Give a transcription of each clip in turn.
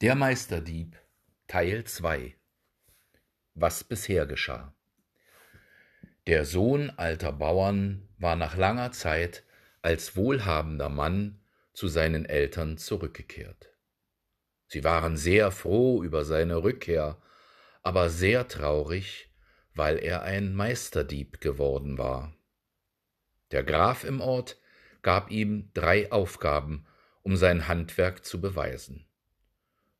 Der Meisterdieb Teil 2 Was bisher geschah Der Sohn alter Bauern war nach langer Zeit als wohlhabender Mann zu seinen Eltern zurückgekehrt. Sie waren sehr froh über seine Rückkehr, aber sehr traurig, weil er ein Meisterdieb geworden war. Der Graf im Ort gab ihm drei Aufgaben, um sein Handwerk zu beweisen.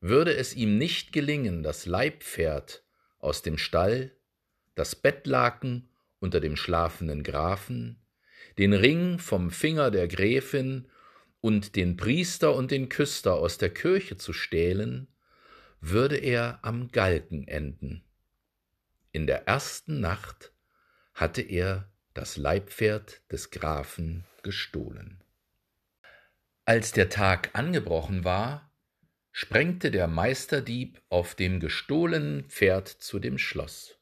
Würde es ihm nicht gelingen, das Leibpferd aus dem Stall, das Bettlaken unter dem schlafenden Grafen, den Ring vom Finger der Gräfin und den Priester und den Küster aus der Kirche zu stehlen, würde er am Galgen enden. In der ersten Nacht hatte er das Leibpferd des Grafen gestohlen. Als der Tag angebrochen war, sprengte der Meisterdieb auf dem gestohlenen Pferd zu dem Schloss.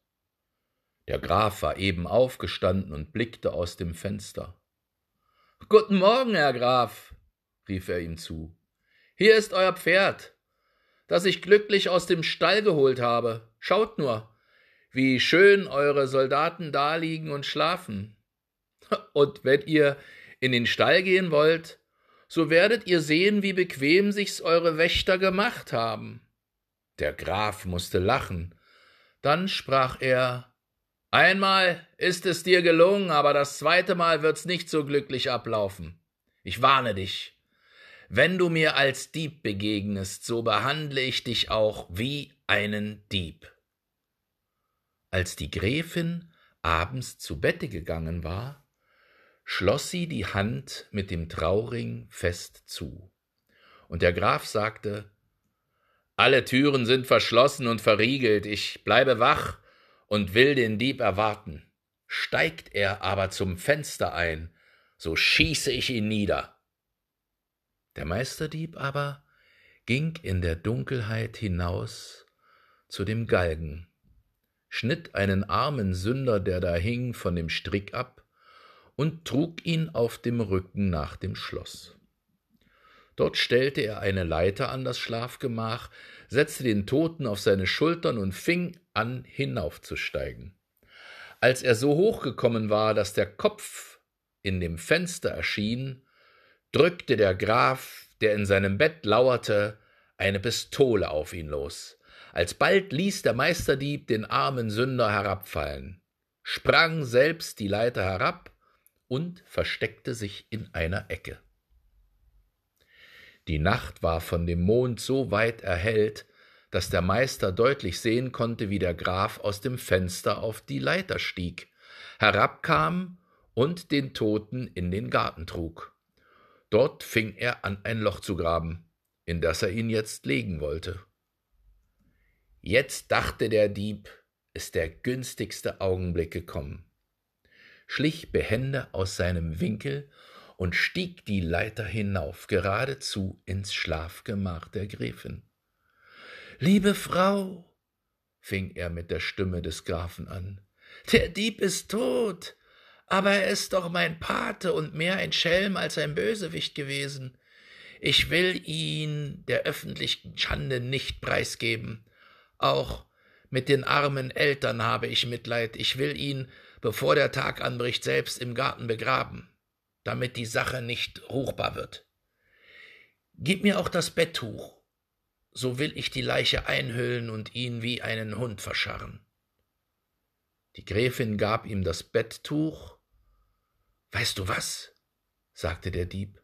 Der Graf war eben aufgestanden und blickte aus dem Fenster. Guten Morgen, Herr Graf, rief er ihm zu. Hier ist euer Pferd, das ich glücklich aus dem Stall geholt habe. Schaut nur, wie schön eure Soldaten daliegen und schlafen. Und wenn ihr in den Stall gehen wollt, so werdet ihr sehen, wie bequem sich's eure Wächter gemacht haben. Der Graf musste lachen. Dann sprach er Einmal ist es dir gelungen, aber das zweite Mal wird's nicht so glücklich ablaufen. Ich warne dich. Wenn du mir als Dieb begegnest, so behandle ich dich auch wie einen Dieb. Als die Gräfin abends zu Bette gegangen war, schloss sie die Hand mit dem Trauring fest zu. Und der Graf sagte Alle Türen sind verschlossen und verriegelt, ich bleibe wach und will den Dieb erwarten. Steigt er aber zum Fenster ein, so schieße ich ihn nieder. Der Meisterdieb aber ging in der Dunkelheit hinaus zu dem Galgen, schnitt einen armen Sünder, der da hing, von dem Strick ab, und trug ihn auf dem Rücken nach dem Schloss. Dort stellte er eine Leiter an das Schlafgemach, setzte den Toten auf seine Schultern und fing an hinaufzusteigen. Als er so hoch gekommen war, dass der Kopf in dem Fenster erschien, drückte der Graf, der in seinem Bett lauerte, eine Pistole auf ihn los. Alsbald ließ der Meisterdieb den armen Sünder herabfallen, sprang selbst die Leiter herab und versteckte sich in einer Ecke. Die Nacht war von dem Mond so weit erhellt, dass der Meister deutlich sehen konnte, wie der Graf aus dem Fenster auf die Leiter stieg, herabkam und den Toten in den Garten trug. Dort fing er an, ein Loch zu graben, in das er ihn jetzt legen wollte. Jetzt dachte der Dieb, ist der günstigste Augenblick gekommen schlich behende aus seinem Winkel und stieg die Leiter hinauf, geradezu ins Schlafgemach der Gräfin. Liebe Frau, fing er mit der Stimme des Grafen an, der Dieb ist tot, aber er ist doch mein Pate und mehr ein Schelm als ein Bösewicht gewesen. Ich will ihn der öffentlichen Schande nicht preisgeben. Auch mit den armen Eltern habe ich Mitleid. Ich will ihn bevor der Tag anbricht, selbst im Garten begraben, damit die Sache nicht ruchbar wird. Gib mir auch das Betttuch, so will ich die Leiche einhüllen und ihn wie einen Hund verscharren. Die Gräfin gab ihm das Betttuch. Weißt du was? sagte der Dieb.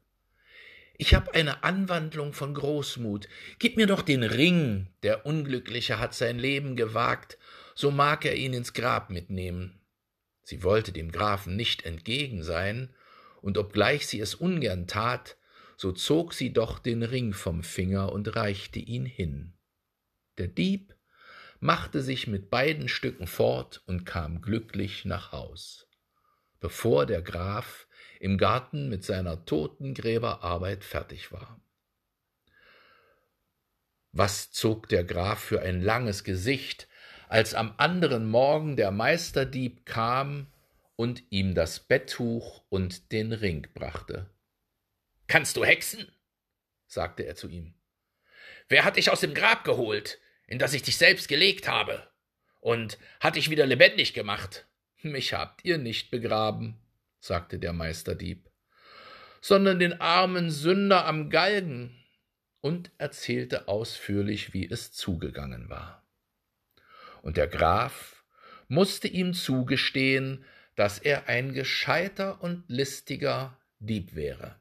Ich hab eine Anwandlung von Großmut. Gib mir doch den Ring. Der Unglückliche hat sein Leben gewagt, so mag er ihn ins Grab mitnehmen. Sie wollte dem Grafen nicht entgegen sein, und obgleich sie es ungern tat, so zog sie doch den Ring vom Finger und reichte ihn hin. Der Dieb machte sich mit beiden Stücken fort und kam glücklich nach Haus, bevor der Graf im Garten mit seiner Totengräberarbeit fertig war. Was zog der Graf für ein langes Gesicht, als am anderen Morgen der Meisterdieb kam und ihm das Betttuch und den Ring brachte. Kannst du hexen? sagte er zu ihm. wer hat dich aus dem Grab geholt, in das ich dich selbst gelegt habe? Und hat dich wieder lebendig gemacht? Mich habt ihr nicht begraben, sagte der Meisterdieb, sondern den armen Sünder am Galgen und erzählte ausführlich, wie es zugegangen war. Und der Graf musste ihm zugestehen, dass er ein gescheiter und listiger Dieb wäre.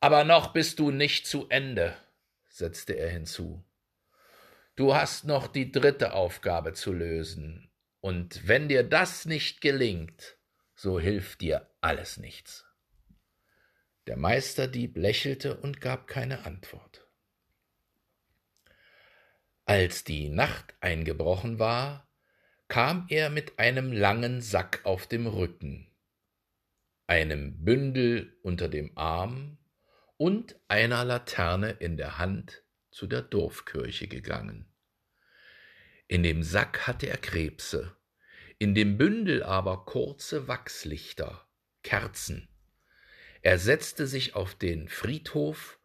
Aber noch bist du nicht zu Ende, setzte er hinzu. Du hast noch die dritte Aufgabe zu lösen, und wenn dir das nicht gelingt, so hilft dir alles nichts. Der Meisterdieb lächelte und gab keine Antwort. Als die Nacht eingebrochen war, kam er mit einem langen Sack auf dem Rücken, einem Bündel unter dem Arm und einer Laterne in der Hand zu der Dorfkirche gegangen. In dem Sack hatte er Krebse, in dem Bündel aber kurze Wachslichter, Kerzen. Er setzte sich auf den Friedhof,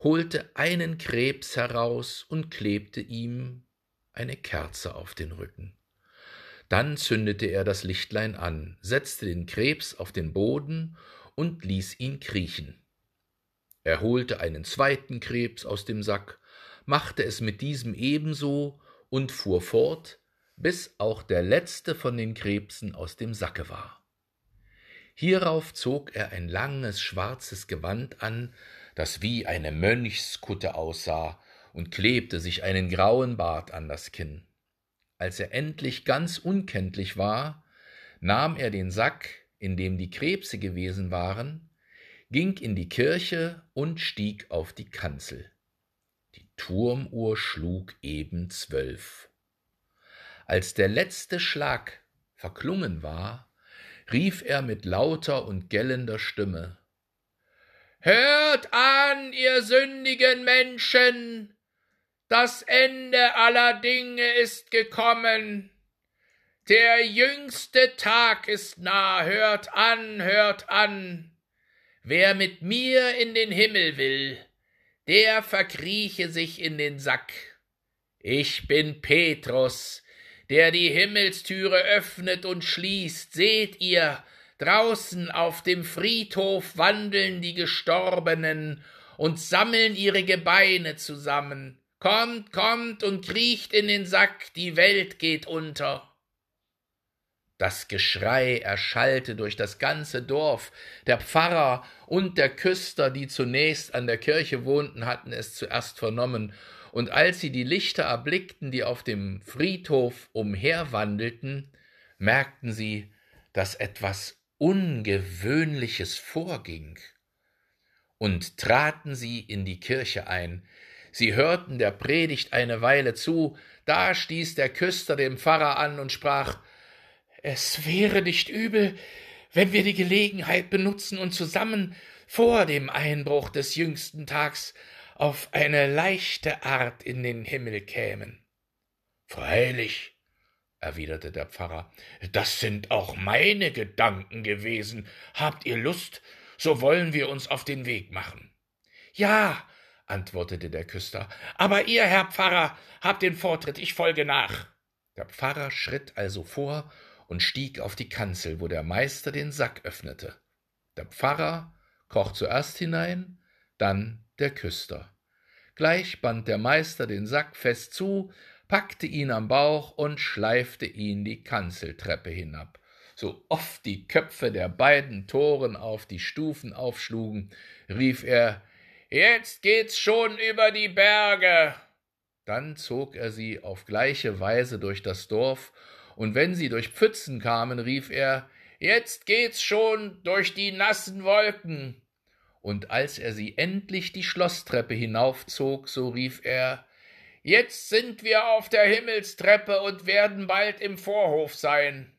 holte einen Krebs heraus und klebte ihm eine Kerze auf den Rücken. Dann zündete er das Lichtlein an, setzte den Krebs auf den Boden und ließ ihn kriechen. Er holte einen zweiten Krebs aus dem Sack, machte es mit diesem ebenso und fuhr fort, bis auch der letzte von den Krebsen aus dem Sacke war. Hierauf zog er ein langes schwarzes Gewand an, das wie eine Mönchskutte aussah, und klebte sich einen grauen Bart an das Kinn. Als er endlich ganz unkenntlich war, nahm er den Sack, in dem die Krebse gewesen waren, ging in die Kirche und stieg auf die Kanzel. Die Turmuhr schlug eben zwölf. Als der letzte Schlag verklungen war, rief er mit lauter und gellender Stimme Hört an, ihr sündigen Menschen, das Ende aller Dinge ist gekommen. Der jüngste Tag ist nah, hört an, hört an. Wer mit mir in den Himmel will, der verkrieche sich in den Sack. Ich bin Petrus, der die Himmelstüre öffnet und schließt. Seht ihr, draußen auf dem Friedhof wandeln die Gestorbenen und sammeln ihre Gebeine zusammen. Kommt, kommt und kriecht in den Sack, die Welt geht unter. Das Geschrei erschallte durch das ganze Dorf. Der Pfarrer und der Küster, die zunächst an der Kirche wohnten, hatten es zuerst vernommen, und als sie die Lichter erblickten, die auf dem Friedhof umherwandelten, merkten sie, dass etwas Ungewöhnliches vorging, und traten sie in die Kirche ein. Sie hörten der Predigt eine Weile zu, da stieß der Küster dem Pfarrer an und sprach es wäre nicht übel, wenn wir die Gelegenheit benutzen und zusammen vor dem Einbruch des jüngsten Tags auf eine leichte Art in den Himmel kämen. Freilich, erwiderte der Pfarrer, das sind auch meine Gedanken gewesen. Habt ihr Lust, so wollen wir uns auf den Weg machen. Ja, antwortete der Küster, aber ihr, Herr Pfarrer, habt den Vortritt, ich folge nach. Der Pfarrer schritt also vor und stieg auf die Kanzel, wo der Meister den Sack öffnete. Der Pfarrer kroch zuerst hinein, dann der Küster. Gleich band der Meister den Sack fest zu, packte ihn am Bauch und schleifte ihn die Kanzeltreppe hinab. So oft die Köpfe der beiden Toren auf die Stufen aufschlugen, rief er Jetzt geht's schon über die Berge. Dann zog er sie auf gleiche Weise durch das Dorf und wenn sie durch Pfützen kamen, rief er Jetzt geht's schon durch die nassen Wolken. Und als er sie endlich die Schloßtreppe hinaufzog, so rief er Jetzt sind wir auf der Himmelstreppe und werden bald im Vorhof sein.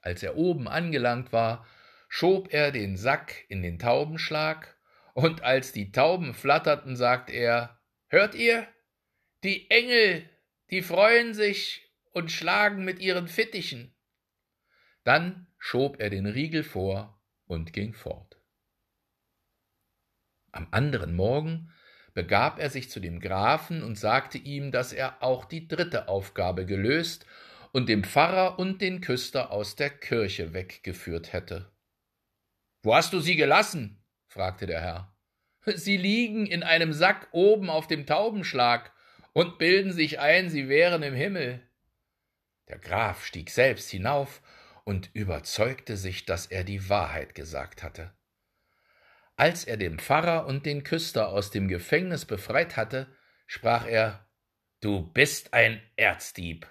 Als er oben angelangt war, schob er den Sack in den Taubenschlag, und als die Tauben flatterten, sagt er Hört ihr? Die Engel, die freuen sich und schlagen mit ihren Fittichen. Dann schob er den Riegel vor und ging fort. Am anderen Morgen begab er sich zu dem Grafen und sagte ihm, dass er auch die dritte Aufgabe gelöst und den Pfarrer und den Küster aus der Kirche weggeführt hätte. Wo hast du sie gelassen? fragte der Herr. Sie liegen in einem Sack oben auf dem Taubenschlag und bilden sich ein, sie wären im Himmel. Der Graf stieg selbst hinauf und überzeugte sich, dass er die Wahrheit gesagt hatte. Als er den Pfarrer und den Küster aus dem Gefängnis befreit hatte, sprach er Du bist ein Erzdieb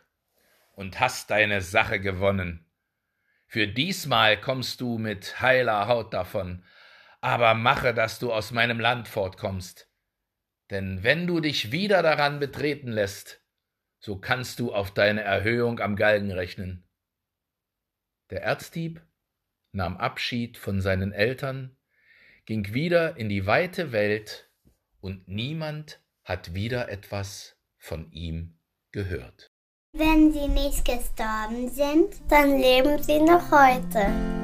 und hast deine Sache gewonnen. Für diesmal kommst du mit heiler Haut davon, aber mache, dass du aus meinem Land fortkommst. Denn wenn du dich wieder daran betreten lässt, so kannst du auf deine Erhöhung am Galgen rechnen. Der Erzdieb nahm Abschied von seinen Eltern, ging wieder in die weite Welt, und niemand hat wieder etwas von ihm gehört. Wenn sie nicht gestorben sind, dann leben sie noch heute.